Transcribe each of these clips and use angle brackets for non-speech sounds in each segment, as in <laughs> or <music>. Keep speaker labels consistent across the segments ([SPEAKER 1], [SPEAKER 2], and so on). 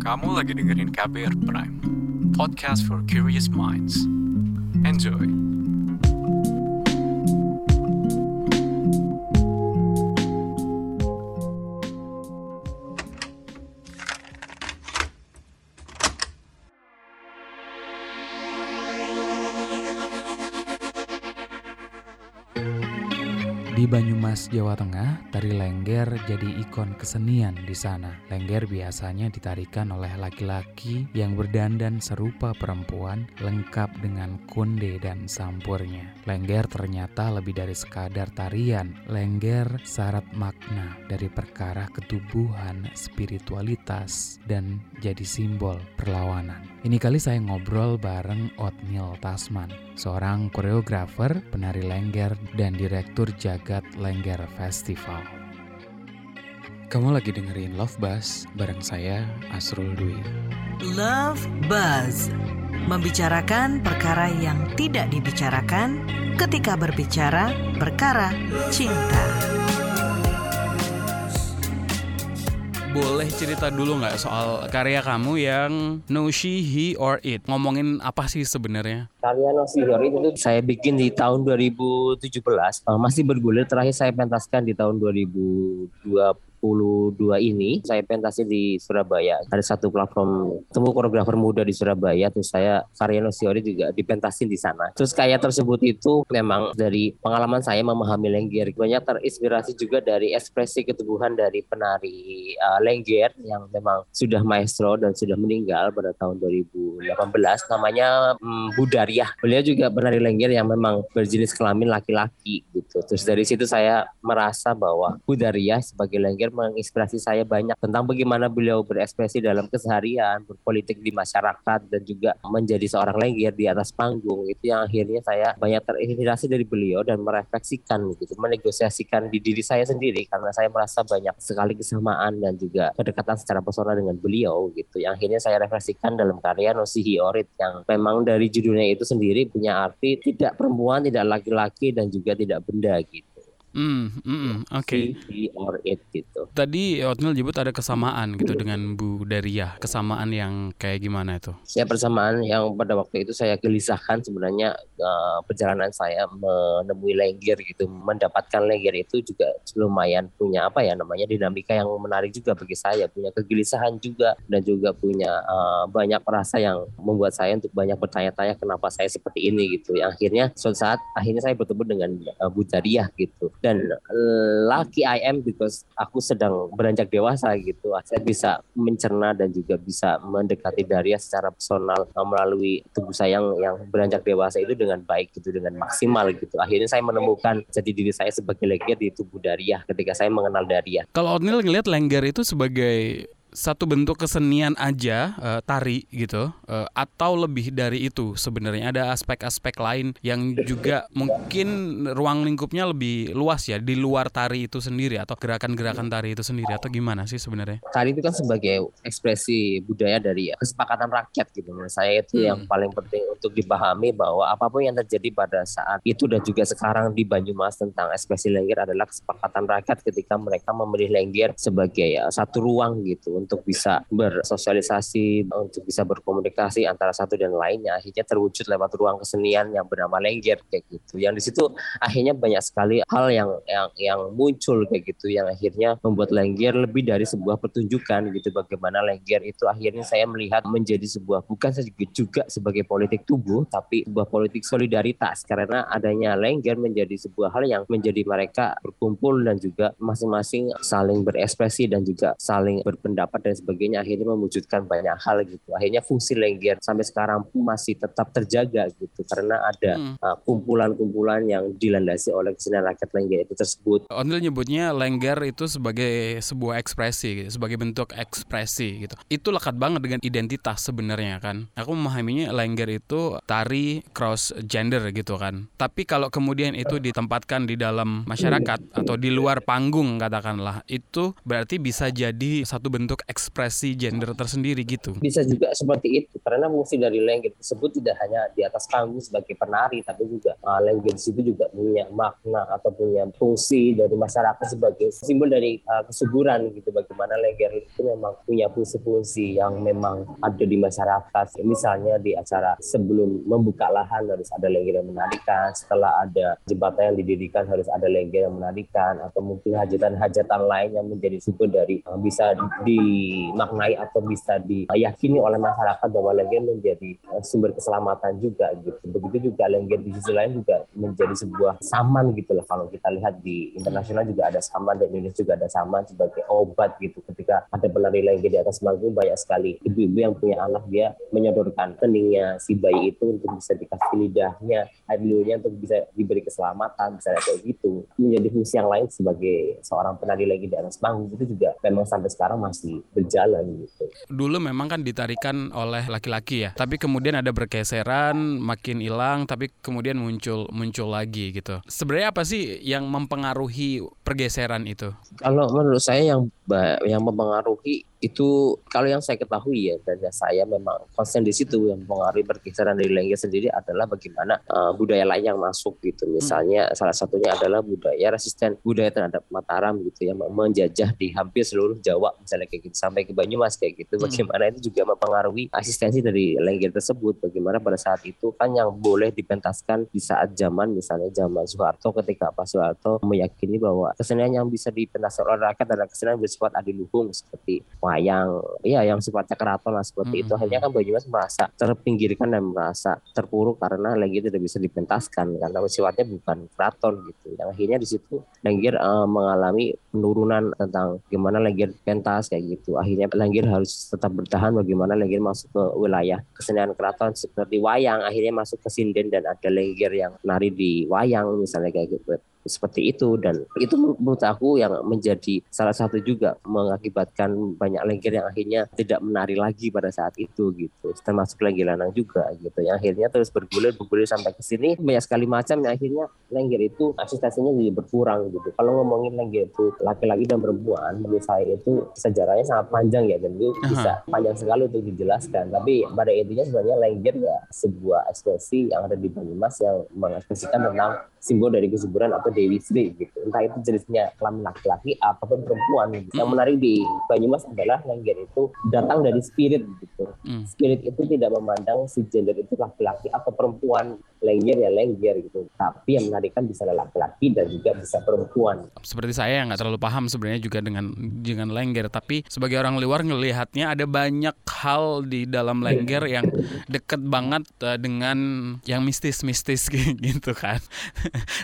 [SPEAKER 1] Kamu lagi dengerin KBR Prime, podcast for curious minds. Enjoy!
[SPEAKER 2] Banyumas, Jawa Tengah, tari lengger jadi ikon kesenian di sana. Lengger biasanya ditarikan oleh laki-laki yang berdandan serupa perempuan, lengkap dengan konde dan sampurnya. Lengger ternyata lebih dari sekadar tarian. Lengger syarat makna dari perkara ketubuhan, spiritualitas, dan jadi simbol perlawanan. Ini kali saya ngobrol bareng Otniel Tasman, seorang koreografer, penari lengger, dan direktur Jagat Lengger Festival. Kamu lagi dengerin Love Buzz bareng saya, Asrul Dwi.
[SPEAKER 3] Love Buzz Membicarakan perkara yang tidak dibicarakan ketika berbicara perkara cinta.
[SPEAKER 2] Boleh cerita dulu nggak soal karya kamu yang No She, He, or It? Ngomongin apa sih sebenarnya?
[SPEAKER 4] Karya No She, Or It itu saya bikin di tahun 2017. Uh, masih bergulir terakhir saya pentaskan di tahun 2020 ini saya pentasnya di Surabaya. Ada satu platform temu koreografer muda di Surabaya terus saya karya Nosiori juga dipentasin di sana. Terus karya tersebut itu memang dari pengalaman saya memahami lengger. Banyak terinspirasi juga dari ekspresi ketubuhan dari penari uh, lengger yang memang sudah maestro dan sudah meninggal pada tahun 2018 namanya um, Budariah. Beliau juga penari lengger yang memang berjenis kelamin laki-laki gitu. Terus dari situ saya merasa bahwa Budariah sebagai lengger menginspirasi saya banyak tentang bagaimana beliau berekspresi dalam keseharian, berpolitik di masyarakat dan juga menjadi seorang lengger di atas panggung. Itu yang akhirnya saya banyak terinspirasi dari beliau dan merefleksikan gitu, menegosiasikan di diri saya sendiri karena saya merasa banyak sekali kesamaan dan juga kedekatan secara personal dengan beliau gitu. Yang akhirnya saya refleksikan dalam karya Nosihi Orit yang memang dari judulnya itu sendiri punya arti tidak perempuan, tidak laki-laki dan juga tidak benda gitu.
[SPEAKER 2] Hmm, mm, oke. Okay.
[SPEAKER 4] or it gitu.
[SPEAKER 2] Tadi Otnil nyebut ada kesamaan gitu dengan Bu Daria. Kesamaan yang kayak gimana itu?
[SPEAKER 4] Ya persamaan yang pada waktu itu saya gelisahkan sebenarnya uh, perjalanan saya menemui lengger gitu, mendapatkan lengger itu juga lumayan punya apa ya namanya dinamika yang menarik juga bagi saya, punya kegelisahan juga dan juga punya uh, banyak rasa yang membuat saya untuk banyak bertanya-tanya kenapa saya seperti ini gitu. Yang akhirnya suatu saat akhirnya saya bertemu dengan uh, Bu Daria gitu dan lucky I am because aku sedang beranjak dewasa gitu. Saya bisa mencerna dan juga bisa mendekati Daria secara personal uh, melalui tubuh saya yang yang beranjak dewasa itu dengan baik gitu dengan maksimal gitu. Akhirnya saya menemukan jadi diri saya sebagai lengger di tubuh Daria ketika saya mengenal Daria.
[SPEAKER 2] Kalau Odnil ngelihat lengger itu sebagai satu bentuk kesenian aja uh, tari gitu uh, atau lebih dari itu sebenarnya. Ada aspek-aspek lain yang juga mungkin ruang lingkupnya lebih luas ya di luar tari itu sendiri atau gerakan-gerakan tari itu sendiri atau gimana sih sebenarnya?
[SPEAKER 4] Tari itu kan sebagai ekspresi budaya dari ya, kesepakatan rakyat gitu. Menurut saya itu hmm. yang paling penting untuk dipahami bahwa apa pun yang terjadi pada saat itu dan juga sekarang di Banyumas tentang ekspresi lengger adalah kesepakatan rakyat ketika mereka memilih lengger sebagai ya, satu ruang gitu untuk bisa bersosialisasi, untuk bisa berkomunikasi antara satu dan lainnya, akhirnya terwujud lewat ruang kesenian yang bernama Lengger kayak gitu. Yang di situ akhirnya banyak sekali hal yang yang yang muncul kayak gitu, yang akhirnya membuat Lengger lebih dari sebuah pertunjukan gitu. Bagaimana Lengger itu akhirnya saya melihat menjadi sebuah bukan juga sebagai politik tubuh, tapi sebuah politik solidaritas karena adanya Lengger menjadi sebuah hal yang menjadi mereka berkumpul dan juga masing-masing saling berekspresi dan juga saling berpendapat dan sebagainya akhirnya mewujudkan banyak hal gitu. Akhirnya fungsi lengger sampai sekarang pun masih tetap terjaga gitu karena ada hmm. uh, kumpulan-kumpulan yang dilandasi oleh kesenian rakyat lengger itu tersebut.
[SPEAKER 2] Ondel nyebutnya lengger itu sebagai sebuah ekspresi, gitu, sebagai bentuk ekspresi gitu. Itu lekat banget dengan identitas sebenarnya kan. Aku memahaminya lengger itu tari cross gender gitu kan. Tapi kalau kemudian itu ditempatkan di dalam masyarakat atau di luar panggung katakanlah, itu berarti bisa jadi satu bentuk ekspresi gender tersendiri gitu.
[SPEAKER 4] Bisa juga seperti itu karena fungsi dari lengger tersebut tidak hanya di atas panggung sebagai penari tapi juga uh, di situ juga punya makna atau punya fungsi dari masyarakat sebagai simbol dari uh, kesuburan gitu bagaimana lengger itu memang punya fungsi-fungsi yang memang ada di masyarakat misalnya di acara sebelum membuka lahan harus ada lengger yang menarikan setelah ada jembatan yang didirikan harus ada lengger yang menarikan atau mungkin hajatan-hajatan lain yang menjadi sumber dari uh, bisa dimaknai atau bisa diyakini oleh masyarakat bahwa lengger menjadi uh, sumber keselamatan juga gitu. Begitu juga lengger di sisi lain juga menjadi sebuah saman gitu loh. Kalau kita lihat di internasional juga ada saman dan Indonesia juga ada saman sebagai obat gitu. Ketika ada penari lengger di atas panggung banyak sekali ibu-ibu yang punya anak dia menyodorkan keningnya si bayi itu untuk bisa dikasih lidahnya air liurnya untuk bisa diberi keselamatan misalnya kayak gitu. Menjadi fungsi yang lain sebagai seorang penari lagi di atas panggung itu juga memang sampai sekarang masih berjalan gitu.
[SPEAKER 2] Dulu memang kan ditarikan oleh laki-laki ya tapi kemudian ada bergeseran makin hilang tapi kemudian muncul muncul lagi gitu. Sebenarnya apa sih yang mempengaruhi pergeseran itu?
[SPEAKER 4] Kalau menurut saya yang yang mempengaruhi itu kalau yang saya ketahui ya dan saya memang konsen di situ yang mempengaruhi pergeseran dari lengger sendiri adalah bagaimana uh, budaya lain yang masuk gitu. Misalnya hmm. salah satunya adalah budaya resisten budaya terhadap Mataram gitu yang menjajah di hampir seluruh Jawa. Misalnya kayak gitu sampai ke Banyumas kayak gitu. Hmm. bagaimana itu juga mempengaruhi asistensi dari lengger tersebut. Bagaimana pada saat itu kan yang boleh dipentaskan di saat zaman misalnya zaman Soeharto ketika Pak Soeharto meyakini bahwa kesenian yang bisa dipentaskan oleh rakyat adalah kesenian bersifat adiluhung seperti wayang. Ya yang sifatnya keraton lah seperti hmm. itu akhirnya kan Banyumas merasa terpinggirkan dan merasa terpuruk karena lagi tidak bisa dipentaskan karena sifatnya bukan keraton gitu. Yang akhirnya di situ Lenggir uh, mengalami penurunan tentang gimana Lenggir pentas kayak gitu. Akhirnya Lenggir harus tetap bertahan bagaimana Lenggir masuk ke wilayah kesenian keraton seperti wayang. Akhirnya masuk ke sinden dan ada Lenggir yang nari di wayang misalnya kayak gitu seperti itu. Dan itu menurut aku yang menjadi salah satu juga mengakibatkan banyak lengger yang akhirnya tidak menari lagi pada saat itu gitu. Termasuk lengger lanang juga gitu. Yang akhirnya terus bergulir bergulir sampai ke sini. Banyak sekali macam yang akhirnya lengger itu asistensinya jadi berkurang gitu. Kalau ngomongin lengger itu laki-laki dan perempuan menurut saya itu sejarahnya sangat panjang ya dan itu bisa panjang sekali untuk dijelaskan. Tapi pada intinya sebenarnya lengger ya sebuah ekspresi yang ada di Banyumas yang mengekspresikan tentang simbol dari kesuburan atau Dewi Sri gitu. Entah itu jenisnya kelamin laki-laki ataupun perempuan gitu. Yang menarik di Banyumas adalah lengger itu datang dari spirit gitu. Hmm. Spirit itu tidak memandang si gender itu laki-laki atau perempuan. Lengger ya lengger gitu. Tapi yang menarikkan bisa laki-laki dan juga bisa perempuan.
[SPEAKER 2] Seperti saya yang nggak terlalu paham sebenarnya juga dengan dengan lengger. Tapi sebagai orang luar ngelihatnya ada banyak hal di dalam lengger yang deket banget uh, dengan yang mistis-mistis <laughs> gitu kan.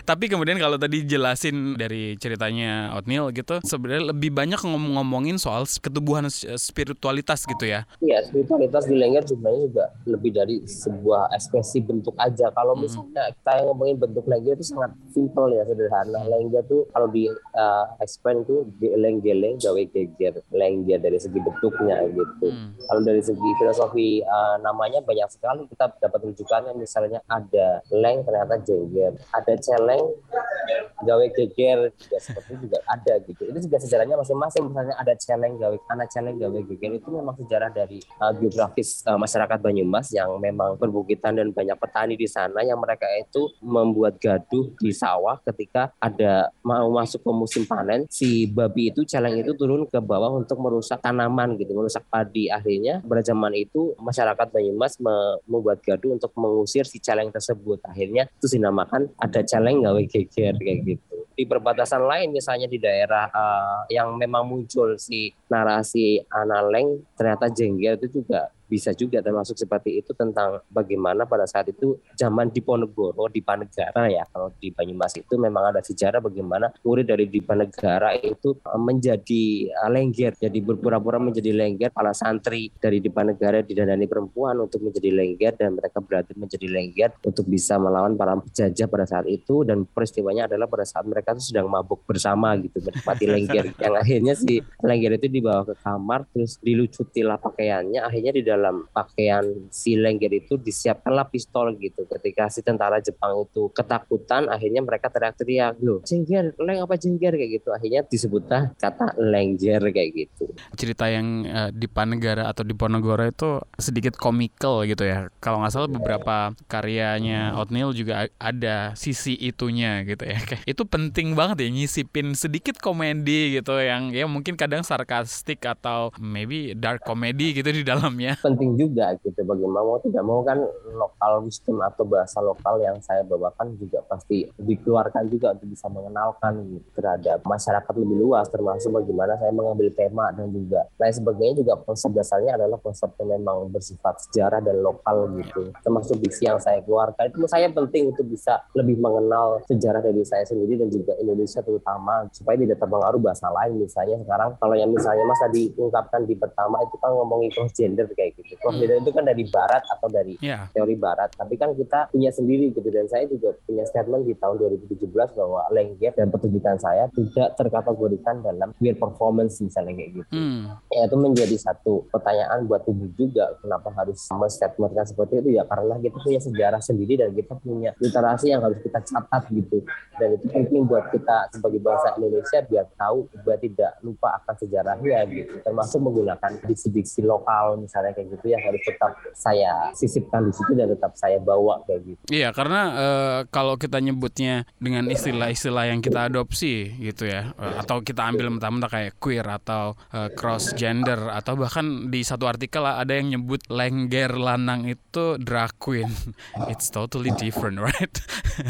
[SPEAKER 2] Tapi kemudian kalau tadi jelasin dari ceritanya Otnil gitu, sebenarnya lebih banyak ngomong-ngomongin soal ketubuhan spiritualitas gitu ya.
[SPEAKER 4] Iya, spiritualitas di Lengger sebenarnya juga lebih dari sebuah ekspresi bentuk aja. Kalau hmm. misalnya kita ngomongin bentuk Lengger itu sangat simpel ya, sederhana. Lengger tuh kalau di uh, expand tuh geleng-geleng gawe geger. Lengger dari segi bentuknya gitu. Hmm. Kalau dari segi filosofi uh, namanya banyak sekali kita dapat rujukannya misalnya ada leng ternyata jengger, ada celeng gawe geger juga seperti juga ada gitu. Itu juga sejarahnya masing-masing. Misalnya ada celeng gawe anak celeng gawe geger itu memang sejarah dari uh, geografis uh, masyarakat Banyumas yang memang perbukitan dan banyak petani di sana yang mereka itu membuat gaduh di sawah ketika ada mau masuk ke musim panen si babi itu celeng itu turun ke bawah untuk merusak tanaman gitu merusak padi. Akhirnya pada zaman itu masyarakat Banyumas membuat gaduh untuk mengusir si celeng tersebut. Akhirnya itu dinamakan ada celeng gawe geger kayak gitu. Di perbatasan lain misalnya di daerah uh, yang memang muncul si narasi analeng ternyata jengger itu juga bisa juga termasuk seperti itu tentang bagaimana pada saat itu zaman Diponegoro di Panegara ya. Kalau di Banyumas itu memang ada sejarah bagaimana murid dari Diponegara itu eh, menjadi eh, lengger. Jadi berpura-pura menjadi lengger para santri dari Diponegara didandani perempuan untuk menjadi lengger dan mereka berarti menjadi lengger untuk bisa melawan para penjajah pada saat itu. Dan peristiwanya adalah pada saat mereka itu sedang mabuk bersama gitu menikmati <laughs> lengger. Yang akhirnya si lengger itu dibawa ke kamar terus dilututilah pakaiannya. Akhirnya di dalam dalam pakaian si Lengger itu disiapkanlah pistol gitu. Ketika si tentara Jepang itu ketakutan, akhirnya mereka teriak-teriak, loh, jengger, leng apa jengger kayak gitu. Akhirnya disebutlah kata lengger kayak gitu.
[SPEAKER 2] Cerita yang uh, di Panegara atau di Ponegoro itu sedikit komikal gitu ya. Kalau nggak salah beberapa karyanya Otnil juga ada sisi itunya gitu ya. Kayak itu penting banget ya nyisipin sedikit komedi gitu yang ya mungkin kadang sarkastik atau maybe dark comedy gitu di dalamnya.
[SPEAKER 4] Penting juga gitu bagaimana mau tidak mau kan lokal wisdom atau bahasa lokal yang saya bawakan juga pasti dikeluarkan juga untuk bisa mengenalkan terhadap masyarakat lebih luas termasuk bagaimana saya mengambil tema dan juga lain sebagainya juga konsep dasarnya adalah konsep yang memang bersifat sejarah dan lokal gitu. Termasuk diksi yang saya keluarkan itu saya penting untuk bisa lebih mengenal sejarah dari saya sendiri dan juga Indonesia terutama supaya tidak terpengaruh bahasa lain misalnya. Sekarang kalau yang misalnya mas tadi ungkapkan di pertama itu kan ngomongin cross gender kayak gitu. Cross gender itu kan dari barat atau dari yeah. teori barat. Tapi kan kita punya sendiri gitu. Dan saya juga punya statement di tahun 2017 bahwa lengger dan pertunjukan saya tidak terkategorikan dalam queer performance misalnya kayak gitu. Hmm. ya itu menjadi satu pertanyaan buat tubuh juga kenapa harus men-statementkan seperti itu? Ya karena kita punya sejarah sendiri dan kita punya literasi yang harus kita catat gitu. Dan itu penting buat kita sebagai bangsa Indonesia biar tahu biar tidak lupa akan sejarahnya gitu. Termasuk menggunakan diksi-diksi lokal misalnya kayak gitu yang harus tetap saya sisipkan di situ dan tetap saya bawa kayak gitu.
[SPEAKER 2] Iya karena uh, kalau kita nyebutnya dengan istilah-istilah yang kita adopsi gitu ya uh, atau kita ambil mentah-mentah kayak queer atau uh, cross gender atau bahkan di satu artikel ada yang nyebut lengger lanang itu drag queen. It's totally different, <laughs> right?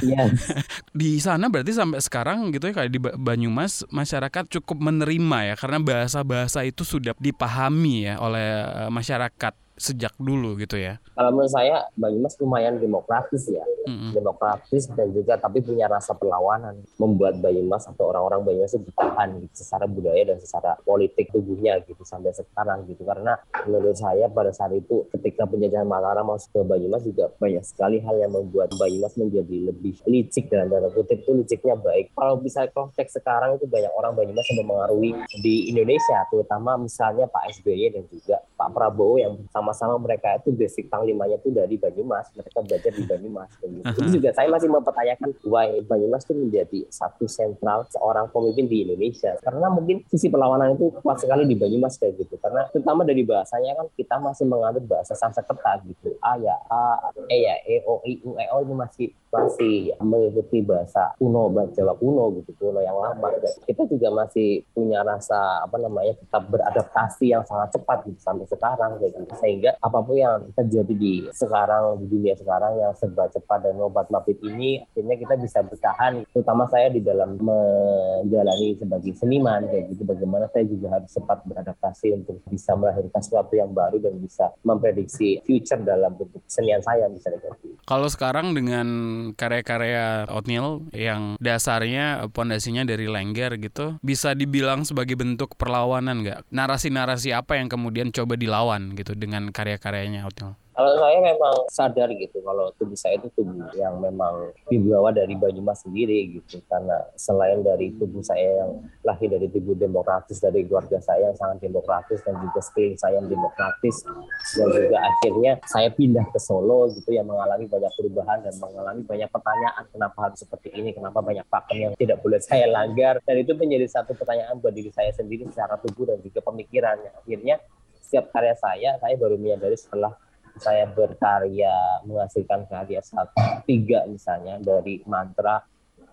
[SPEAKER 2] Yes. <laughs> di sana berarti sampai sekarang gitu ya kayak di Banyumas masyarakat cukup menerima ya karena bahasa-bahasa itu sudah dipahami ya oleh masyarakat sejak dulu gitu ya?
[SPEAKER 4] Kalau menurut saya Banyumas lumayan demokratis ya, mm-hmm. demokratis dan juga tapi punya rasa perlawanan membuat Banyumas atau orang-orang Banyumas itu bertahan gitu, secara budaya dan secara politik tubuhnya gitu sampai sekarang gitu karena menurut saya pada saat itu ketika penjajahan Mataram masuk ke Banyumas juga banyak sekali hal yang membuat Banyumas menjadi lebih licik dan dalam kutip itu liciknya baik. Kalau bisa konteks sekarang itu banyak orang Banyumas yang mempengaruhi di Indonesia terutama misalnya Pak SBY dan juga Pak Prabowo yang sama-sama mereka itu basic panglimanya itu dari Banyumas mereka belajar di Banyumas gitu. Itu juga saya masih mempertanyakan why Banyumas itu menjadi satu sentral seorang pemimpin di Indonesia. Karena mungkin sisi perlawanan itu kuat sekali di Banyumas kayak gitu. Karena terutama dari bahasanya kan kita masih menganut bahasa Sanskerta gitu. A ya A E ya E O I U E O ini masih masih mengikuti bahasa kuno bahasa Jawa kuno gitu kuno yang lama. Kita juga masih punya rasa apa namanya tetap beradaptasi yang sangat cepat gitu sampai sekarang gitu. Sehingga apa pun yang terjadi di sekarang di dunia sekarang yang serba cepat dan obat mabit ini akhirnya kita bisa bertahan terutama saya di dalam menjalani sebagai seniman kayak gitu bagaimana saya juga harus cepat beradaptasi untuk bisa melahirkan sesuatu yang baru dan bisa memprediksi future dalam bentuk kesenian saya misalnya gitu.
[SPEAKER 2] Kalau sekarang dengan karya-karya Otniel yang dasarnya pondasinya dari Lengger gitu bisa dibilang sebagai bentuk perlawanan nggak narasi-narasi apa yang kemudian coba dilawan gitu dengan karya-karyanya Otniel
[SPEAKER 4] kalau saya memang sadar gitu kalau tubuh saya itu tubuh yang memang dibawa dari Banyumas sendiri gitu. Karena selain dari tubuh saya yang lahir dari tubuh demokratis dari keluarga saya yang sangat demokratis dan juga sekeliling saya yang demokratis dan juga akhirnya saya pindah ke Solo gitu yang mengalami banyak perubahan dan mengalami banyak pertanyaan kenapa harus seperti ini kenapa banyak pakem yang tidak boleh saya langgar. Dan itu menjadi satu pertanyaan buat diri saya sendiri secara tubuh dan juga pemikirannya. Akhirnya setiap karya saya saya baru menyadari setelah saya berkarya menghasilkan karya satu tiga misalnya dari mantra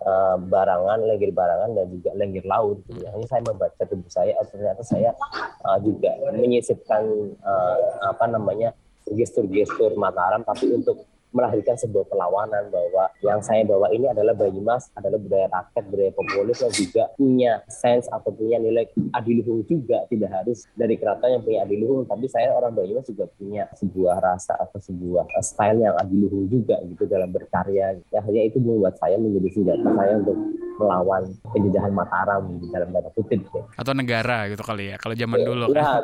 [SPEAKER 4] uh, barangan lenggir barangan dan juga lenggir laut gitu. Ini saya membaca tubuh saya oh, ternyata saya uh, juga menyisipkan uh, apa namanya gestur-gestur Mataram tapi untuk melahirkan sebuah perlawanan bahwa yang saya bawa ini adalah Banyumas adalah budaya rakyat, budaya populis yang juga punya sense atau punya nilai adiluhung juga. Tidak harus dari keraton yang punya adiluhung tapi saya orang Banyumas juga punya sebuah rasa atau sebuah style yang adiluhung juga gitu dalam berkarya. Ya hanya itu membuat saya menjadi senjata saya untuk melawan penjajahan Mataram di dalam tanda kutip
[SPEAKER 2] ya. atau negara gitu kali ya kalau zaman ya, dulu. ya, kan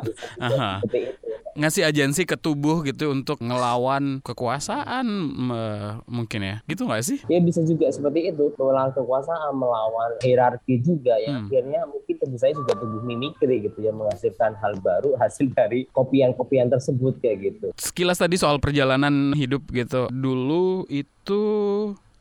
[SPEAKER 2] <laughs> ngasih agensi ke tubuh gitu untuk ngelawan kekuasaan mungkin ya gitu nggak sih
[SPEAKER 4] ya bisa juga seperti itu melawan kekuasaan melawan hierarki juga ya hmm. akhirnya mungkin tubuh saya juga tubuh mimikri gitu ya menghasilkan hal baru <laughs> hasil dari kopian-kopian tersebut kayak gitu.
[SPEAKER 2] Sekilas tadi soal perjalanan hidup gitu. Dulu itu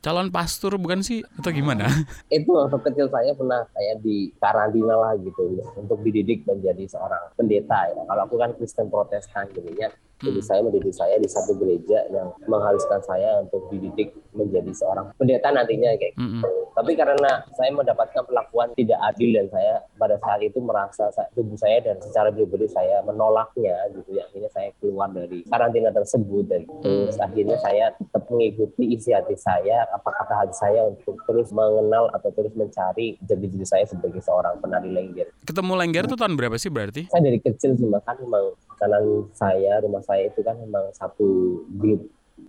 [SPEAKER 2] calon pastor bukan sih atau gimana? <laughs>
[SPEAKER 4] Itu waktu kecil saya pernah kayak di karantina lah gitu untuk dididik menjadi seorang pendeta ya. Kalau aku kan Kristen Protestan gitu ya. Jadi hmm. saya mendidik saya di satu gereja yang menghaluskan saya untuk dididik menjadi seorang pendeta nantinya kayak gitu. Hmm. Tapi karena saya mendapatkan perlakuan tidak adil dan saya pada saat itu merasa tubuh saya dan secara pribadi saya menolaknya gitu ya. Akhirnya saya keluar dari karantina tersebut dan terus hmm. akhirnya saya tetap mengikuti isi hati saya, apa kata hati saya untuk terus mengenal atau terus mencari jadi diri saya sebagai seorang penari lengger.
[SPEAKER 2] Ketemu lengger itu tahun berapa sih berarti?
[SPEAKER 4] Saya dari kecil sih kan memang kanan saya rumah saya itu kan memang satu grup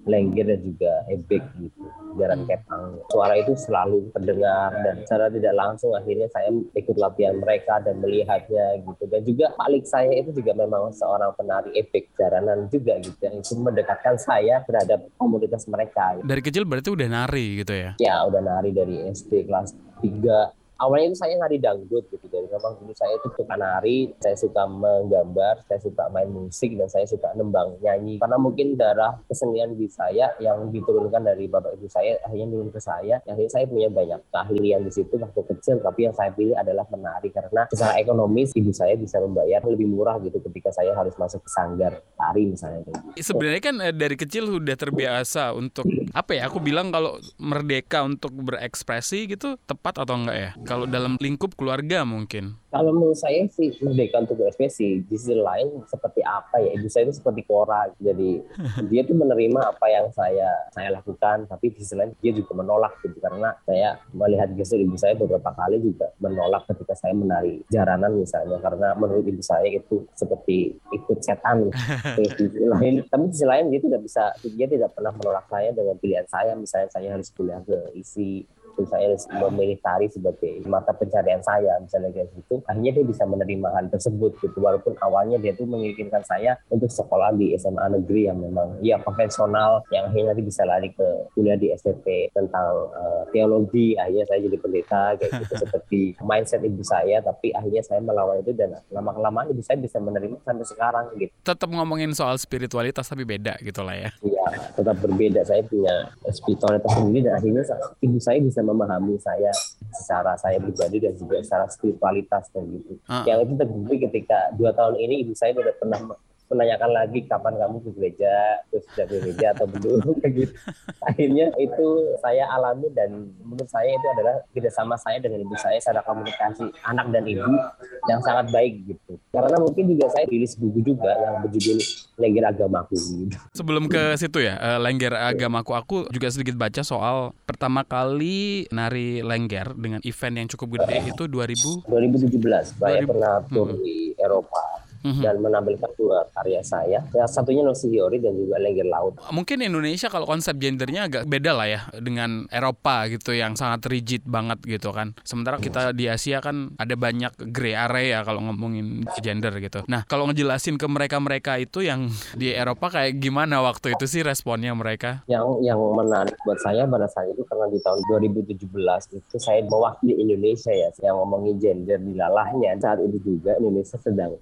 [SPEAKER 4] lengger dan juga ebek gitu jalan hmm. kepang suara itu selalu terdengar dan secara tidak langsung akhirnya saya ikut latihan mereka dan melihatnya gitu dan juga palik saya itu juga memang seorang penari ebek jaranan juga gitu yang itu mendekatkan saya terhadap komunitas mereka
[SPEAKER 2] gitu. dari kecil berarti udah nari gitu ya
[SPEAKER 4] ya udah nari dari SD kelas 3 awalnya itu saya nari dangdut gitu. Jadi memang dulu saya itu suka nari saya suka menggambar saya suka main musik dan saya suka nembang nyanyi. Karena mungkin darah kesenian di saya yang diturunkan dari bapak ibu saya akhirnya turun ke saya. Akhirnya saya punya banyak keahlian di situ waktu kecil tapi yang saya pilih adalah menari. Karena secara ekonomis ibu saya bisa membayar lebih murah gitu ketika saya harus masuk ke sanggar tari misalnya
[SPEAKER 2] gitu. sebenarnya kan eh, dari kecil sudah terbiasa untuk apa ya aku bilang kalau merdeka untuk berekspresi gitu tepat atau enggak ya kalau dalam lingkup keluarga mungkin?
[SPEAKER 4] Kalau menurut saya sih merdeka untuk berekspresi. Di sisi lain seperti apa ya? Ibu saya itu seperti Kora. Jadi <laughs> dia tuh menerima apa yang saya saya lakukan, tapi di sisi lain dia juga menolak gitu karena saya melihat gestur ibu saya beberapa kali juga menolak ketika saya menari jaranan misalnya karena menurut ibu saya itu seperti ikut setan. <laughs> di sisi lain, tapi di sisi lain dia tidak bisa dia tidak pernah menolak saya dengan pilihan saya misalnya saya harus kuliah ke isi itu saya memilih tari sebagai mata pencarian saya misalnya kayak gitu akhirnya dia bisa menerima hal tersebut gitu. Walaupun awalnya dia tuh menginginkan saya untuk sekolah di SMA negeri yang memang ya konvensional yang akhirnya nanti bisa lari ke kuliah di STP tentang uh, teologi. Akhirnya saya jadi pendeta kayak gitu. Seperti mindset ibu saya tapi akhirnya saya melawan itu dan lama kelamaan ibu saya bisa menerima sampai sekarang gitu.
[SPEAKER 2] Tetap ngomongin soal spiritualitas tapi beda gitu lah ya.
[SPEAKER 4] Iya tetap berbeda. Saya punya spiritualitas sendiri dan akhirnya ibu saya bisa memahami saya secara saya pribadi dan juga secara spiritualitas dan gitu. Uh. Yang itu terbukti ketika dua tahun ini ibu saya tidak pernah menanyakan lagi kapan kamu ke gereja terus ke gereja atau belum <laughs> kayak gitu akhirnya itu saya alami dan menurut saya itu adalah kerjasama saya dengan ibu saya secara komunikasi anak dan ibu yang sangat baik gitu karena mungkin juga saya rilis buku juga yang berjudul Lengger Agamaku gitu.
[SPEAKER 2] sebelum ke situ ya uh, Lengger Agamaku aku juga sedikit baca soal pertama kali nari Lengger dengan event yang cukup gede itu 2000
[SPEAKER 4] 2017 saya pernah tur hmm. di Eropa hmm dan menampilkan dua karya saya. Yang satunya Nosihiori dan juga Lengger Laut.
[SPEAKER 2] Mungkin Indonesia kalau konsep gendernya agak beda lah ya dengan Eropa gitu yang sangat rigid banget gitu kan. Sementara kita di Asia kan ada banyak gray area kalau ngomongin gender gitu. Nah, kalau ngejelasin ke mereka-mereka itu yang di Eropa kayak gimana waktu itu sih responnya mereka?
[SPEAKER 4] Yang yang menarik buat saya pada saat itu karena di tahun 2017 itu saya mewakili Indonesia ya yang ngomongin gender di lalahnya. Saat itu juga Indonesia sedang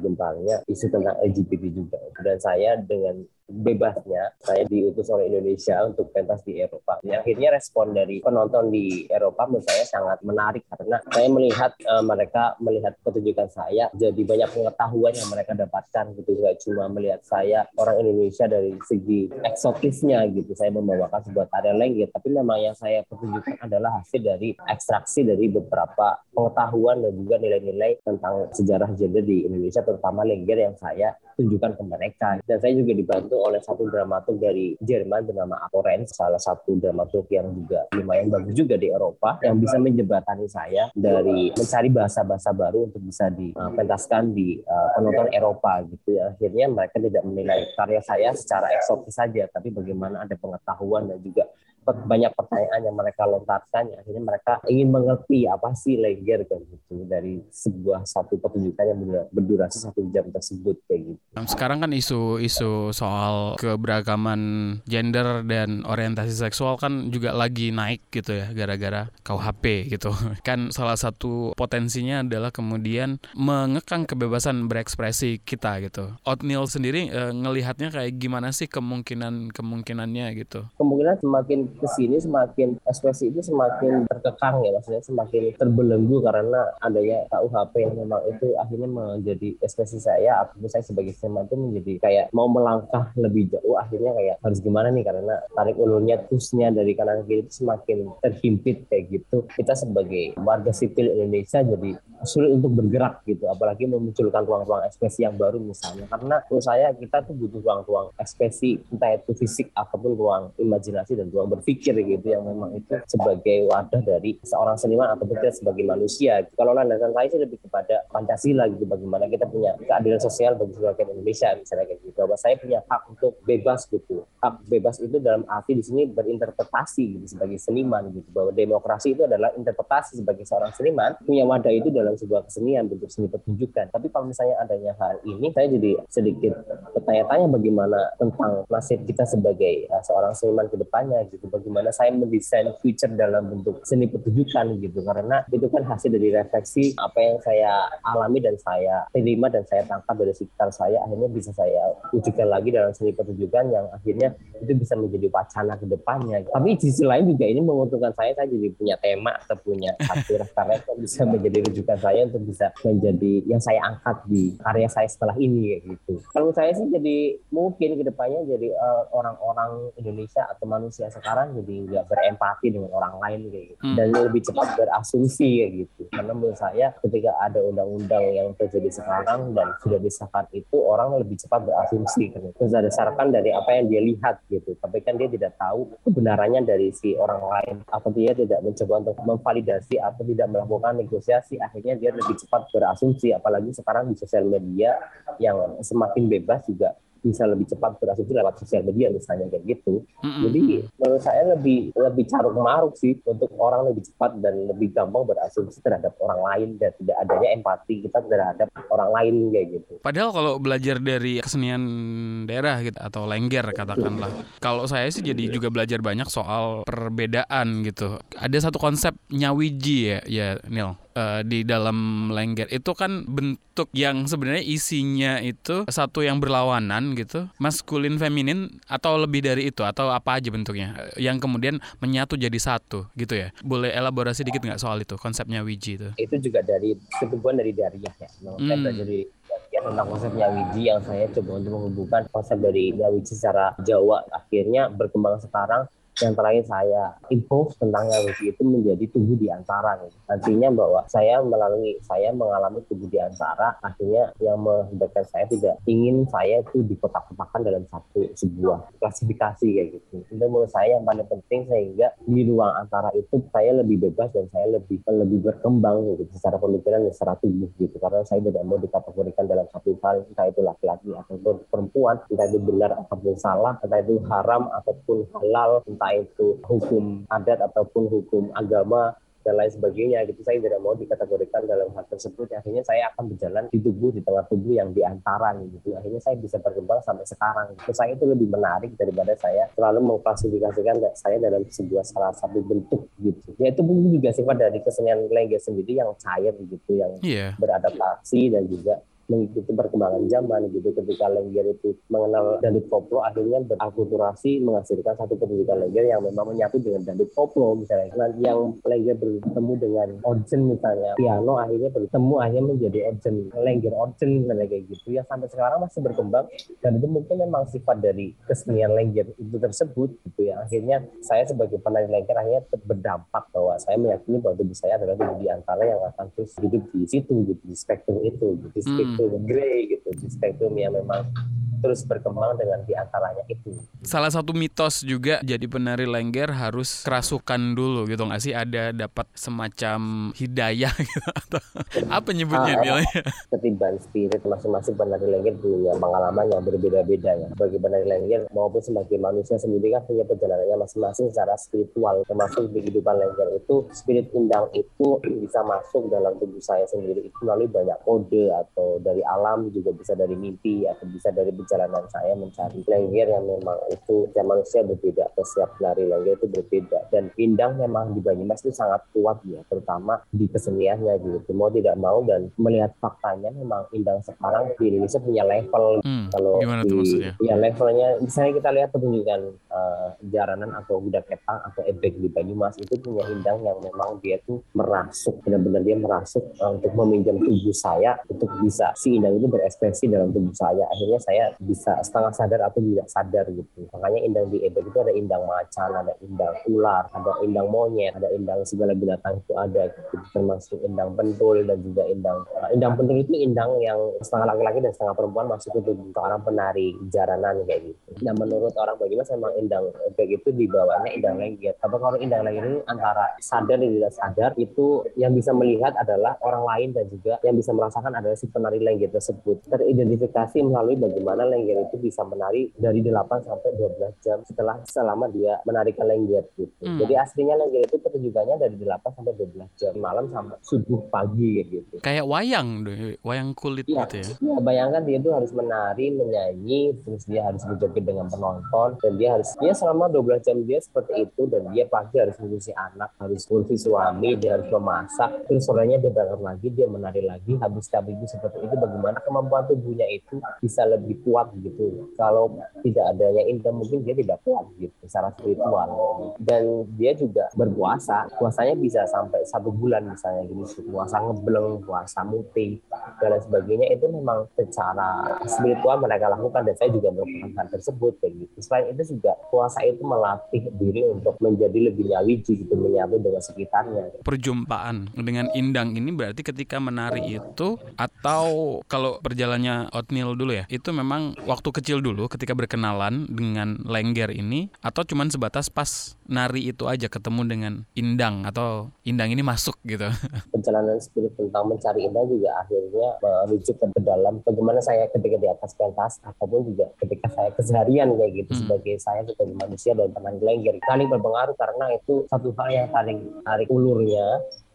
[SPEAKER 4] gempa gempar-gemparnya isu tentang LGBT juga. Dan saya dengan bebasnya saya diutus oleh Indonesia untuk pentas di Eropa. Yang akhirnya respon dari penonton di Eropa menurut saya sangat menarik karena saya melihat uh, mereka melihat pertunjukan saya jadi banyak pengetahuan yang mereka dapatkan gitu. Nggak cuma melihat saya orang Indonesia dari segi eksotisnya gitu. Saya membawakan sebuah tarian lengger tapi memang yang saya pertunjukkan adalah hasil dari ekstraksi dari beberapa pengetahuan dan juga nilai-nilai tentang sejarah gender di Indonesia terutama lengger yang saya tunjukkan ke mereka dan saya juga dibantu oleh satu dramaturg dari Jerman bernama Akoren, salah satu dramaturg yang juga lumayan bagus juga di Eropa, yang bisa menjembatani saya dari mencari bahasa-bahasa baru untuk bisa dipentaskan di uh, penonton Eropa gitu ya. Akhirnya mereka tidak menilai karya saya secara eksotis saja, tapi bagaimana ada pengetahuan dan juga banyak pertanyaan yang mereka lontarkan ya akhirnya mereka ingin mengerti apa sih lengger kan gitu dari sebuah satu pertunjukan yang berdurasi satu jam tersebut kayak gitu.
[SPEAKER 2] Sekarang kan isu-isu soal keberagaman gender dan orientasi seksual kan juga lagi naik gitu ya gara-gara KUHP gitu. <laughs> Kan salah satu potensinya adalah kemudian mengekang kebebasan berekspresi kita gitu. Otnil sendiri e, ngelihatnya kayak gimana sih kemungkinan kemungkinannya gitu?
[SPEAKER 4] Kemungkinan semakin ke sini semakin ekspresi itu semakin terkekang ya maksudnya semakin terbelenggu karena adanya KUHP yang memang itu akhirnya menjadi ekspresi saya ataupun saya sebagai seniman itu menjadi kayak mau melangkah lebih jauh akhirnya kayak harus gimana nih? Karena tarik ulurnya tusnya dari kanan kiri itu semakin terhimpit kayak gitu. Kita sebagai warga sipil Indonesia jadi sulit untuk bergerak gitu apalagi memunculkan ruang-ruang ekspresi yang baru misalnya. Karena menurut saya kita tuh butuh ruang-ruang ekspresi entah itu fisik ataupun ruang imajinasi dan ruang berpikir gitu yang memang itu sebagai wadah dari seorang seniman ataupun kita sebagai manusia. Kalau landasan saya sih lebih kepada Pancasila gitu bagaimana kita punya keadilan sosial bagi seluruh rakyat Indonesia misalnya kayak gitu. Bahwa saya punya hak untuk bebas gitu. Hak bebas itu dalam arti di sini berinterpretasi gitu sebagai seniman gitu. Bahwa demokrasi itu adalah interpretasi sebagai seorang seniman punya wadah itu dalam sebuah kesenian bentuk seni pertunjukan. Tapi kalau misalnya adanya hal ini saya jadi sedikit bertanya-tanya bagaimana tentang nasib kita sebagai uh, seorang seniman ke depannya gitu bagaimana saya mendesain future dalam bentuk seni pertunjukan gitu. Karena itu kan hasil dari refleksi apa yang saya alami dan saya terima dan saya tangkap dari sekitar saya akhirnya bisa saya wujudkan lagi dalam seni pertunjukan yang akhirnya itu bisa menjadi wacana ke depannya. Tapi di sisi lain juga ini menguntungkan saya saya jadi punya tema atau punya satu karya yang bisa menjadi rujukan saya untuk bisa menjadi yang saya angkat di karya saya setelah ini gitu. Kalau saya sih jadi mungkin ke depannya jadi uh, orang-orang Indonesia atau manusia sekarang jadi nggak berempati dengan orang lain kayak gitu. Hmm. dan lebih cepat berasumsi kayak gitu. Karena menurut saya ketika ada undang-undang yang terjadi sekarang dan sudah disahkan itu orang lebih cepat berasumsi kan terus dasarkan dari apa yang dia lihat gitu. Tapi kan dia tidak tahu kebenarannya dari si orang lain. Atau dia tidak mencoba untuk memvalidasi atau tidak melakukan negosiasi akhirnya dia lebih cepat berasumsi. Apalagi sekarang di sosial media yang semakin bebas juga bisa lebih cepat berasumsi lewat sosial media misalnya kayak gitu. Mm-hmm. Jadi menurut saya lebih lebih caruk maruk sih untuk orang lebih cepat dan lebih gampang berasumsi terhadap orang lain dan tidak adanya empati kita terhadap orang lain kayak gitu.
[SPEAKER 2] Padahal kalau belajar dari kesenian daerah gitu atau lengger katakanlah, kalau saya sih jadi juga belajar banyak soal perbedaan gitu. Ada satu konsep nyawiji ya, ya Nil uh, di dalam lengger itu kan bentuk yang sebenarnya isinya itu satu yang berlawanan gitu, maskulin feminin atau lebih dari itu atau apa aja bentuknya yang kemudian menyatu jadi satu gitu ya. Boleh elaborasi dikit nggak soal itu konsepnya Wiji itu?
[SPEAKER 4] Itu juga dari ketumbuhan dari Dariah ya. hmm. dari tentang konsepnya Wiji yang saya coba untuk menghubungkan konsep dari Wiji secara Jawa akhirnya berkembang sekarang yang terakhir saya info tentang Yawishi itu menjadi tubuh di antara. Artinya bahwa saya melalui saya mengalami tubuh di antara akhirnya yang mengakibatkan saya tidak ingin saya itu dikotak-kotakan dalam satu sebuah klasifikasi kayak gitu. Itu menurut saya yang paling penting sehingga di ruang antara itu saya lebih bebas dan saya lebih lebih berkembang gitu secara pemikiran dan secara tubuh gitu karena saya tidak mau dikategorikan dalam satu hal entah itu laki-laki ataupun perempuan entah itu benar ataupun salah entah itu haram ataupun halal entah entah itu hukum adat ataupun hukum agama dan lain sebagainya gitu saya tidak mau dikategorikan dalam hal tersebut akhirnya saya akan berjalan di tubuh di tengah tubuh yang di antara gitu akhirnya saya bisa berkembang sampai sekarang gitu. saya itu lebih menarik daripada saya selalu mengklasifikasikan saya dalam sebuah salah satu bentuk gitu ya itu mungkin juga sifat dari kesenian lengger sendiri yang cair gitu yang yeah. beradaptasi dan juga mengikuti perkembangan zaman gitu. Ketika Lengger itu mengenal dandut koplo akhirnya berakulturasi menghasilkan satu pertunjukan Lengger yang memang menyatu dengan dandut koplo misalnya. Nanti yang Lengger bertemu dengan organ misalnya. Piano akhirnya bertemu akhirnya menjadi organ Lengger organ misalnya kayak gitu. Ya sampai sekarang masih berkembang. Dan itu mungkin memang sifat dari kesenian Lengger itu tersebut gitu ya. Akhirnya saya sebagai penari Lengger akhirnya berdampak bahwa saya meyakini bahwa tubuh saya adalah di antara yang akan terus hidup di situ gitu di spektrum itu gitu, spektrum hmm. grey gitu di spektrum yang memang terus berkembang dengan di antaranya itu.
[SPEAKER 2] Salah satu mitos juga jadi penari lengger harus kerasukan dulu gitu nggak sih? Ada dapat semacam hidayah <laughs> gitu atau apa nyebutnya ah,
[SPEAKER 4] Ketimbang spirit masing-masing penari lengger punya pengalaman yang berbeda-beda ya. Bagi penari lengger maupun sebagai manusia sendiri kan punya perjalanannya masing-masing secara spiritual termasuk di kehidupan lengger itu spirit indang itu <clears throat> bisa masuk dalam tubuh saya sendiri itu melalui banyak kode atau dari alam juga bisa dari mimpi atau bisa dari perjalanan saya mencari lengger yang memang itu yang manusia berbeda atau setiap lari lengger itu berbeda. Dan indang memang di Banyumas itu sangat kuat ya terutama di keseniannya gitu. Mau tidak mau dan melihat faktanya memang indang sekarang di Indonesia punya level.
[SPEAKER 2] Hmm, kalau di,
[SPEAKER 4] ya levelnya misalnya kita lihat pertunjukan uh, jaranan atau kuda ketang atau ebek di Banyumas itu punya indang yang memang dia tuh merasuk benar-benar dia merasuk uh, untuk meminjam tubuh saya untuk bisa si indang itu berekspresi dalam tubuh saya. Akhirnya saya bisa setengah sadar atau tidak sadar gitu. Makanya indang di ebek itu ada indang macan ada indang ular ada indang monyet ada indang segala binatang itu ada gitu. termasuk indang pentul dan juga indang uh, indang pentul itu indang yang setengah laki-laki dan setengah perempuan masuk ke tubuh orang penari jaranan kayak gitu. Nah menurut orang Banyumas memang indang ebek itu dibawanya indang lengger. Tapi kalau indang lengger ini antara sadar dan tidak sadar itu yang bisa melihat adalah orang lain dan juga yang bisa merasakan adalah si penari lengger tersebut teridentifikasi melalui bagaimana lengger itu bisa menari dari 8 sampai 12 jam setelah selama dia menarikan lengger gitu. Hmm. Jadi aslinya lengger itu pertunjukannya dari 8 sampai 12 jam malam sampai subuh pagi gitu.
[SPEAKER 2] Kayak wayang deh, wayang kulit ya, gitu ya.
[SPEAKER 4] Iya, bayangkan dia itu harus menari, menyanyi, terus dia harus berjoget dengan penonton dan dia harus dia selama 12 jam dia seperti itu dan dia pagi harus ngurusi anak, harus ngurusi suami, dia harus memasak, terus sorenya dia berangkat lagi, dia menari lagi, habis tapi itu seperti itu bagaimana kemampuan tubuhnya itu bisa lebih kuat gitu. Kalau tidak adanya indah mungkin dia tidak kuat gitu secara spiritual. Dan dia juga berpuasa, puasanya bisa sampai satu bulan misalnya gitu, puasa ngebleng, puasa muti dan lain sebagainya itu memang secara spiritual mereka lakukan dan saya juga melakukan hal tersebut kayak gitu. Selain itu juga puasa itu melatih diri untuk menjadi lebih nyawiji gitu menyatu dengan sekitarnya.
[SPEAKER 2] Perjumpaan dengan Indang ini berarti ketika menari itu atau kalau perjalannya oatmeal dulu ya itu memang waktu kecil dulu ketika berkenalan dengan lengger ini atau cuman sebatas pas nari itu aja ketemu dengan Indang atau Indang ini masuk gitu. <laughs>
[SPEAKER 4] Perjalanan spirit tentang mencari Indang juga akhirnya merujuk ke dalam bagaimana saya ketika di atas pentas ataupun juga ketika saya keseharian kayak gitu hmm. sebagai saya sebagai manusia dan teman lengger saling berpengaruh karena itu satu hal yang saling tarik ulurnya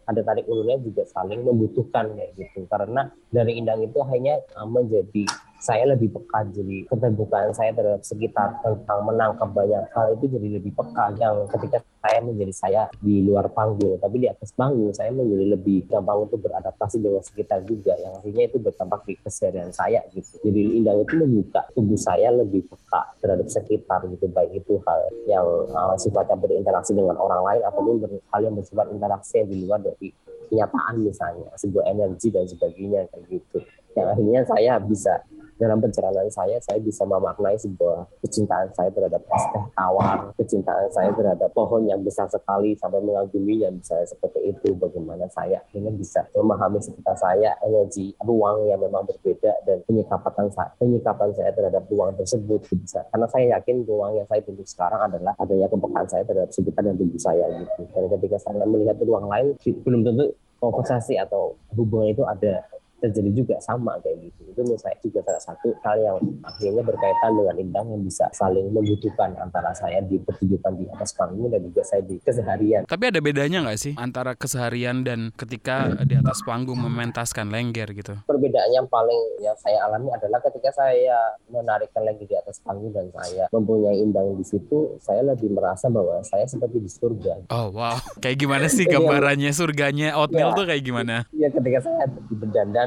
[SPEAKER 4] ada tarik ulurnya juga saling membutuhkan kayak gitu. Karena dari indang itu hanya uh, menjadi saya lebih peka jadi keterbukaan saya terhadap sekitar tentang menangkap banyak hal itu jadi lebih peka yang ketika saya menjadi saya di luar panggung. Tapi di atas panggung saya menjadi lebih gampang untuk beradaptasi dengan sekitar juga. Yang akhirnya itu berdampak di keseharian saya gitu. Jadi indang itu membuka tubuh saya lebih peka terhadap sekitar gitu. Baik itu hal yang uh, sifatnya berinteraksi dengan orang lain ataupun hal yang bersifat interaksi di luar dari kenyataan misalnya. Sebuah energi dan sebagainya kayak gitu. Yang akhirnya saya bisa dalam perjalanan saya saya bisa memaknai sebuah kecintaan saya terhadap es teh tawar kecintaan saya terhadap pohon yang besar sekali sampai mengaguminya misalnya seperti itu. Bagaimana saya akhirnya bisa memahami sekitar saya energi ruang yang memang berbeda dan penyikapan saya penyikapan saya terhadap ruang tersebut. Bisa. Karena saya yakin ruang yang saya bentuk sekarang adalah adanya kepekaan saya terhadap sekitar dan tubuh saya gitu. Dan ketika saya melihat ruang lain belum tentu kompensasi atau hubungan itu ada terjadi juga sama kayak gitu. Itu menurut saya juga salah satu hal yang akhirnya berkaitan dengan Indang yang bisa saling membutuhkan antara saya di pertunjukan di atas panggung dan juga saya di keseharian.
[SPEAKER 2] Tapi ada bedanya nggak sih antara keseharian dan ketika di atas panggung mementaskan lengger gitu?
[SPEAKER 4] Perbedaan yang paling yang saya alami adalah ketika saya menarikkan lengger di atas panggung dan saya mempunyai Indang di situ, saya lebih merasa bahwa saya seperti di surga.
[SPEAKER 2] Oh wow, kayak gimana sih gambarannya surganya oatmeal ya, tuh kayak gimana?
[SPEAKER 4] Ya ketika saya di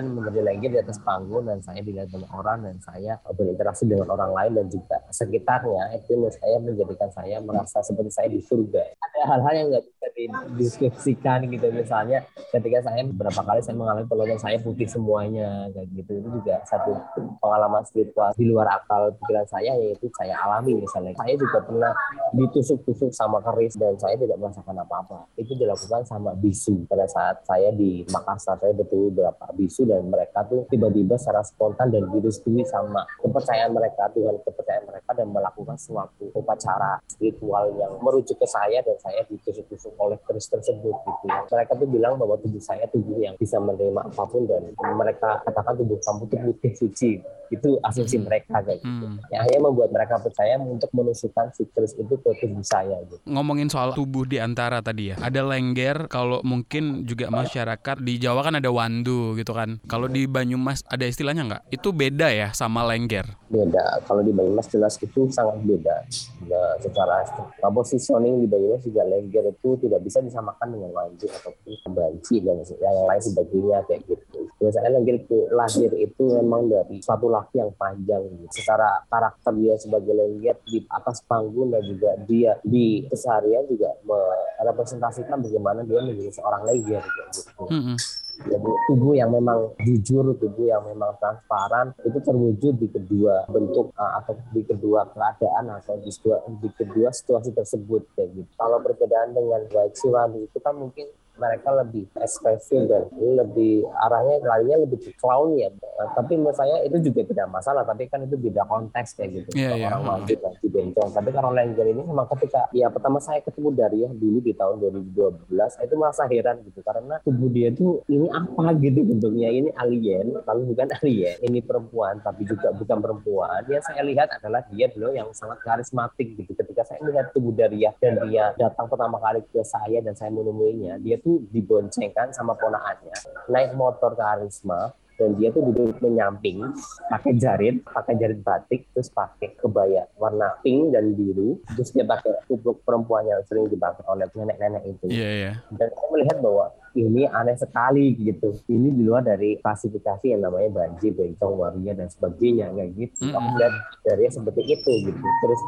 [SPEAKER 4] berdandan menjadi lagi di atas panggung dan saya dilihat banyak orang dan saya berinteraksi dengan orang lain dan juga sekitarnya itu menurut saya menjadikan saya merasa seperti saya di surga. Ada hal-hal yang nggak bisa dideskripsikan gitu. Misalnya ketika saya beberapa kali saya mengalami peluang saya putih semuanya kayak gitu. Itu juga satu pengalaman spiritual di luar akal pikiran saya yaitu saya alami misalnya. Saya juga pernah ditusuk-tusuk sama keris dan saya tidak merasakan apa-apa. Itu dilakukan sama bisu. Pada saat saya di Makassar saya betul beberapa bisu dan mereka tuh tiba-tiba secara spontan dan direstui sama kepercayaan mereka Tuhan kepercayaan mereka dan melakukan suatu upacara spiritual yang merujuk ke saya dan saya ditusuk-tusuk oleh keris tersebut gitu. Mereka tuh bilang bahwa tubuh saya tubuh yang bisa menerima apa pun dan mereka katakan tubuh kamu tuh putih suci. Itu asumsi hmm. mereka kayak gitu. Hmm. yang hanya membuat mereka percaya untuk menusukkan si keris itu ke tubuh saya gitu.
[SPEAKER 2] Ngomongin soal tubuh di antara tadi ya ada lengger kalau mungkin juga masyarakat di Jawa kan ada wandu gitu kan kalau di Banyumas ada istilahnya nggak itu beda ya sama lengger
[SPEAKER 4] beda kalau di Banyumas jelas itu sangat beda nah, secara positioning di Banyumas juga lengger itu tidak bisa disamakan dengan wandu ataupun banci dan yang lain sebagainya kayak gitu biasanya lengger itu lahir itu memang dari satu laki yang panjang gitu. secara karakter dia sebagai lengger di atas panggung dan juga dia di keseharian juga merepresentasikan bagaimana dia menjadi seorang lengger gitu. Mm -hmm. Jadi tubuh yang memang jujur, tubuh yang memang transparan itu terwujud di kedua bentuk uh, atau di kedua keadaan atau di kedua, di kedua situasi tersebut kayak gitu. Kalau perbedaan dengan baik itu kan mungkin mereka lebih ekspresif dan lebih arahnya larinya lebih ke clown ya. Nah, tapi menurut saya itu juga tidak masalah. Tapi kan itu beda konteks kayak gitu. Yeah, yeah. Orang wajib dan bencong. Tapi kalau Lengger ini memang ketika ya pertama saya ketemu Daria dulu di tahun 2012, itu merasa heran gitu karena tubuh dia itu ini apa gitu bentuknya ini alien, tapi bukan <laughs> alien, ini perempuan tapi juga bukan perempuan. Yang saya lihat adalah dia dulu yang sangat karismatik gitu. Ketika saya melihat tubuh Daria dan dia datang pertama kali ke saya dan saya menemuinya, dia tuh diboncengkan sama ponaannya naik motor ke Arisma dan dia tuh duduk menyamping pakai jarit pakai jarit batik terus pakai kebaya warna pink dan biru terus dia pakai kupluk perempuan yang sering dipakai oleh nenek-nenek itu. Yeah, yeah. dan saya melihat bahwa ini aneh sekali gitu. Ini di luar dari klasifikasi yang namanya banji bencong waria dan sebagainya kayak gitu. Mm -hmm. aku lihat dari seperti itu gitu. Terus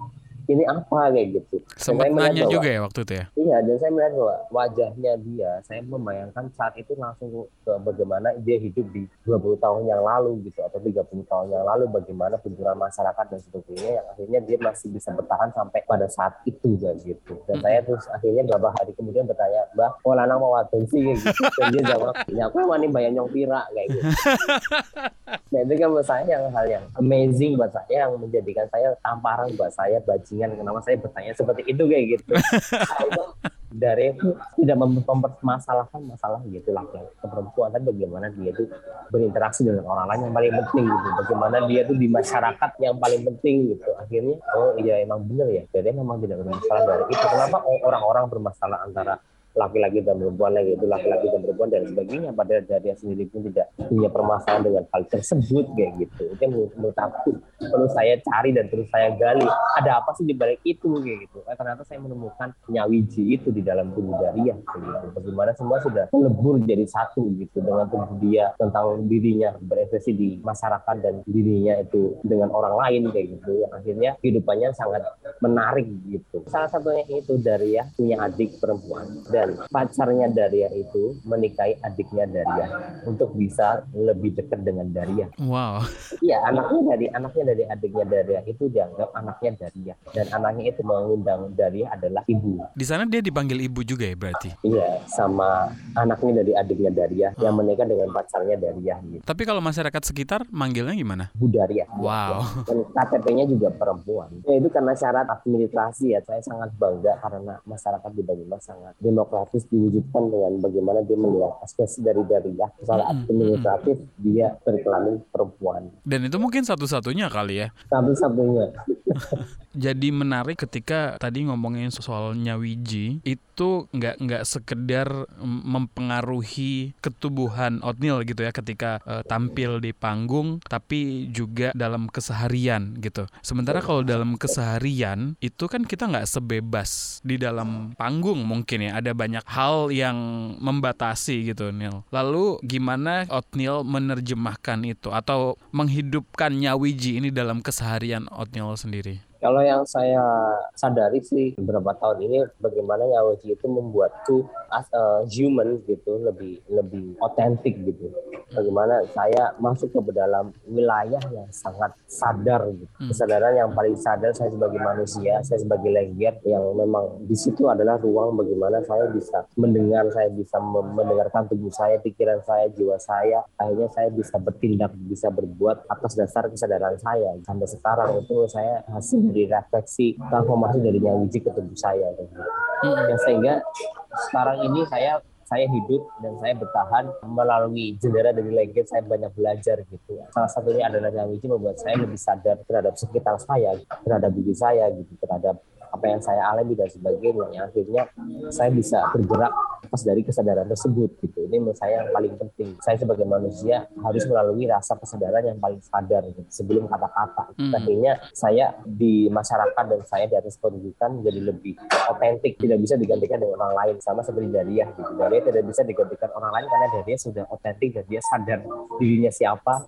[SPEAKER 4] ini apa kayak gitu.
[SPEAKER 2] Sempat nanya bahwa, juga ya waktu itu ya?
[SPEAKER 4] Iya, dan saya melihat bahwa wajahnya dia, saya membayangkan saat itu langsung ke bagaimana dia hidup di 20 tahun yang lalu gitu, atau 30 tahun yang lalu, bagaimana benturan masyarakat dan sebagainya, yang akhirnya dia masih bisa bertahan sampai pada saat itu kayak gitu. Dan hmm. saya terus akhirnya beberapa hari kemudian bertanya, Mbak, oh lanang mau wadon sih kayak gitu. Dan dia jawab, ya aku yang bayang nyong pira kayak gitu. <laughs> nah itu kan menurut saya yang hal yang amazing buat saya, yang menjadikan saya tamparan buat saya, baju bajingan kenapa saya bertanya seperti itu kayak gitu. Dari tidak mempermasalahkan masalah gitu laki-laki perempuan. Tapi bagaimana dia itu berinteraksi dengan orang lain yang paling penting gitu. Bagaimana dia itu di masyarakat yang paling penting gitu. Akhirnya oh iya emang bener ya. Jadi memang tidak bermasalah dari itu. Kenapa orang-orang bermasalah antara laki-laki dan perempuan lagi itu laki-laki dan perempuan dan sebagainya. Padahal dari sendiri pun tidak punya permasalahan dengan hal tersebut kayak gitu. Itu menurut, menurut aku perlu saya cari dan terus saya gali. Ada apa sih di balik itu kayak gitu. Eh, ternyata saya menemukan nyawiji itu di dalam tubuh Daria gitu. bagaimana semua sudah melebur jadi satu gitu. Dengan tubuh dia tentang dirinya berekspresi di masyarakat dan dirinya itu dengan orang lain kayak gitu. Yang akhirnya kehidupannya sangat menarik gitu. Salah satunya itu Daria punya adik perempuan. Dan dan pacarnya Daria itu menikahi adiknya Daria untuk bisa lebih dekat dengan Daria.
[SPEAKER 2] Wow.
[SPEAKER 4] Iya, anaknya dari anaknya dari adiknya Daria itu dianggap anaknya Daria dan anaknya itu mengundang Daria adalah ibu.
[SPEAKER 2] Di sana dia dipanggil ibu juga ya berarti?
[SPEAKER 4] Iya, sama anaknya dari adiknya Daria oh. yang menikah dengan pacarnya Daria. Gitu.
[SPEAKER 2] Tapi kalau masyarakat sekitar manggilnya gimana?
[SPEAKER 4] Bu Daria.
[SPEAKER 2] Wow.
[SPEAKER 4] Dan KTP-nya juga perempuan. Ya, itu karena syarat administrasi ya. Saya sangat bangga karena masyarakat di Banyumas sangat demokratis administratif diwujudkan dengan bagaimana dia melihat ekspresi dari dari ya secara administratif dia berkelamin perempuan.
[SPEAKER 2] Dan itu mungkin satu-satunya kali ya.
[SPEAKER 4] Satu-satunya. <laughs>
[SPEAKER 2] Jadi menarik ketika tadi ngomongin soal nyawiji itu nggak nggak sekedar mempengaruhi ketubuhan Otnil gitu ya ketika uh, tampil di panggung tapi juga dalam keseharian gitu. Sementara kalau dalam keseharian itu kan kita nggak sebebas di dalam panggung mungkin ya. Ada banyak hal yang membatasi gitu Nil. Lalu gimana Otnil menerjemahkan itu atau menghidupkan nyawiji ini dalam keseharian Otnil sendiri
[SPEAKER 4] Kalau yang saya sadari sih beberapa tahun ini bagaimana Yaweji itu membuatku as a human gitu lebih lebih otentik gitu. Bagaimana saya masuk ke dalam wilayah yang sangat sadar gitu. Hmm. Kesadaran yang paling sadar saya sebagai manusia, saya sebagai lengger yang memang di situ adalah ruang bagaimana saya bisa mendengar, saya bisa mendengarkan tubuh saya, pikiran saya, jiwa saya. Akhirnya saya bisa bertindak, bisa berbuat atas dasar kesadaran saya. Sampai sekarang itu saya hasil dari refleksi transformasi dari nyawiji ke tubuh saya gitu. Hmm. Ya, sehingga sekarang ini saya saya hidup dan saya bertahan melalui jendela dari legend saya banyak belajar gitu salah satunya adalah nyawiji membuat saya lebih sadar terhadap sekitar saya terhadap diri saya gitu terhadap apa yang saya alami dan sebagainya yang akhirnya saya bisa bergerak pas dari kesadaran tersebut gitu. Ini menurut saya yang paling penting. Saya sebagai manusia harus melalui rasa kesadaran yang paling sadar gitu, sebelum kata-kata. Hmm. akhirnya saya di masyarakat dan saya di atas pendidikan menjadi lebih otentik. Tidak bisa digantikan dengan orang lain sama seperti Daria gitu. Daria tidak bisa digantikan orang lain karena Daria sudah otentik dan dia sadar dirinya siapa.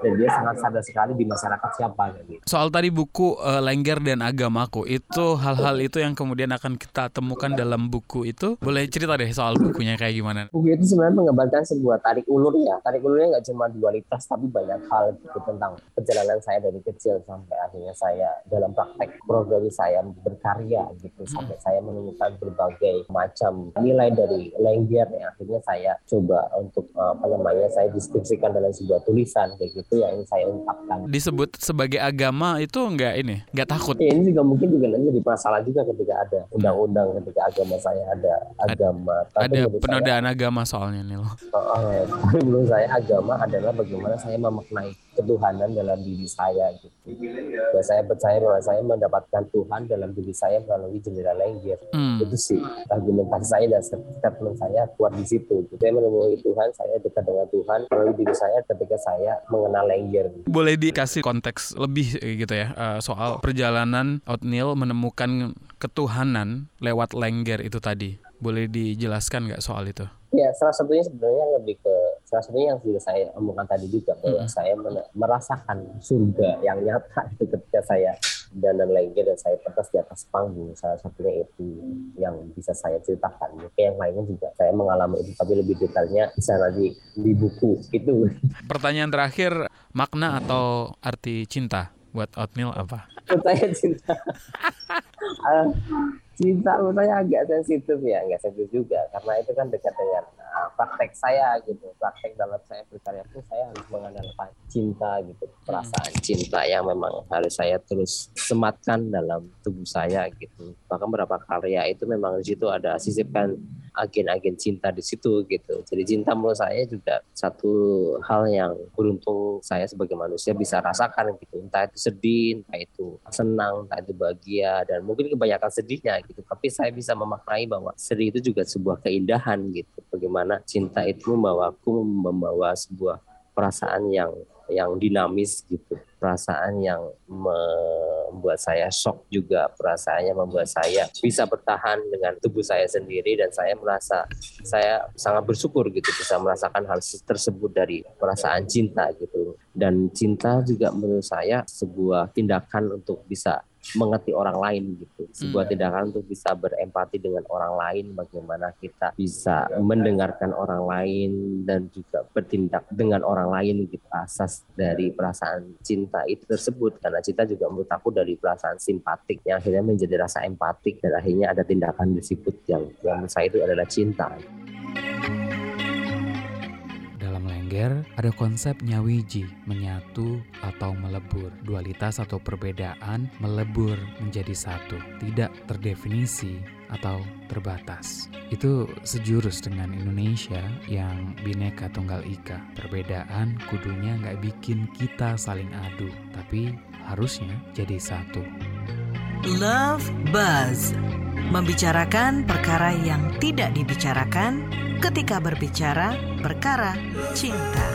[SPEAKER 4] Dan dia sangat sadar sekali di masyarakat siapa gitu.
[SPEAKER 2] soal tadi buku uh, Lengger dan Agamaku itu hal-hal itu yang kemudian akan kita temukan dalam buku itu? Boleh cerita deh soal bukunya kayak gimana?
[SPEAKER 4] Buku itu sebenarnya menggambarkan sebuah tarik ulur ya. Tarik ulurnya nggak cuma dualitas tapi banyak hal gitu tentang perjalanan saya dari kecil sampai akhirnya saya dalam praktek program saya berkarya gitu. Hmm. sampai saya menemukan berbagai macam nilai dari lengger yang akhirnya saya coba untuk apa namanya saya deskripsikan dalam sebuah tulisan kayak gitu yang saya ungkapkan.
[SPEAKER 2] Disebut sebagai agama itu enggak ini? Enggak takut?
[SPEAKER 4] Ya, ini juga mungkin juga nanti jadi masalah juga ketika ada undang-undang ketika agama saya ada agama.
[SPEAKER 2] Tapi ada penodaan saya, agama soalnya nih loh.
[SPEAKER 4] Uh, tapi menurut saya agama adalah bagaimana saya memaknai ketuhanan dalam diri saya gitu. Dan saya percaya bahwa saya mendapatkan Tuhan dalam diri saya melalui jendela lengger. Hmm. Itu sih argumentasi saya dan statement saya kuat di situ. Saya menemui Tuhan, saya dekat dengan Tuhan melalui diri saya ketika saya mengenal lengger.
[SPEAKER 2] Boleh dikasih konteks lebih gitu ya uh, soal perjalanan menemukan menemukan ketuhanan lewat lengger itu tadi. Boleh dijelaskan nggak soal itu?
[SPEAKER 4] Ya, salah satunya sebenarnya lebih ke salah satunya yang sudah saya omongkan tadi juga bahwa hmm. saya merasakan surga yang nyata <laughs> itu ketika saya dan dan lengger dan saya pentas di atas panggung salah satunya itu yang bisa saya ceritakan. Oke, yang lainnya juga saya mengalami itu tapi lebih detailnya bisa nanti di buku itu. <laughs>
[SPEAKER 2] Pertanyaan terakhir makna atau arti cinta? Buat oatmeal apa?
[SPEAKER 4] Saya cinta. Uh, <laughs> cinta menurut saya agak sensitif ya nggak sensitif juga. Karena itu kan dekat dengan uh, praktek saya gitu. Praktek dalam saya berkarya pun saya harus mengandalkan cinta gitu. Perasaan cinta yang memang harus saya terus sematkan dalam tubuh saya gitu. Bahkan beberapa karya itu memang di situ ada sisipkan agen-agen cinta di situ gitu. Jadi cinta menurut saya juga satu hal yang beruntung saya sebagai manusia bisa rasakan gitu. Entah itu sedih entah itu senang entah itu bahagia dan mungkin kebanyakan sedihnya gitu. Tapi saya bisa memaknai bahwa sedih itu juga sebuah keindahan gitu. Bagaimana cinta itu membawaku membawa sebuah perasaan yang yang dinamis gitu perasaan yang membuat saya shock juga. Perasaannya membuat saya bisa bertahan dengan tubuh saya sendiri dan saya merasa saya sangat bersyukur gitu bisa merasakan hal tersebut dari perasaan cinta gitu. Dan cinta juga menurut saya sebuah tindakan untuk bisa mengerti orang lain gitu. Sebuah hmm. tindakan untuk bisa berempati dengan orang lain bagaimana kita bisa mendengarkan orang lain dan juga bertindak dengan orang lain gitu. Asas dari perasaan cinta itu tersebut karena cinta juga menurut aku dari perasaan simpatik yang akhirnya menjadi rasa empatik dan akhirnya ada tindakan disebut yang yang menurut saya itu adalah cinta.
[SPEAKER 2] Lengger ada konsep nyawiji, menyatu atau melebur. Dualitas atau perbedaan melebur menjadi satu, tidak terdefinisi atau terbatas. Itu sejurus dengan Indonesia yang bineka tunggal ika. Perbedaan kudunya nggak bikin kita saling adu, tapi harusnya jadi satu.
[SPEAKER 3] Love Buzz membicarakan perkara yang tidak dibicarakan ketika berbicara perkara cinta.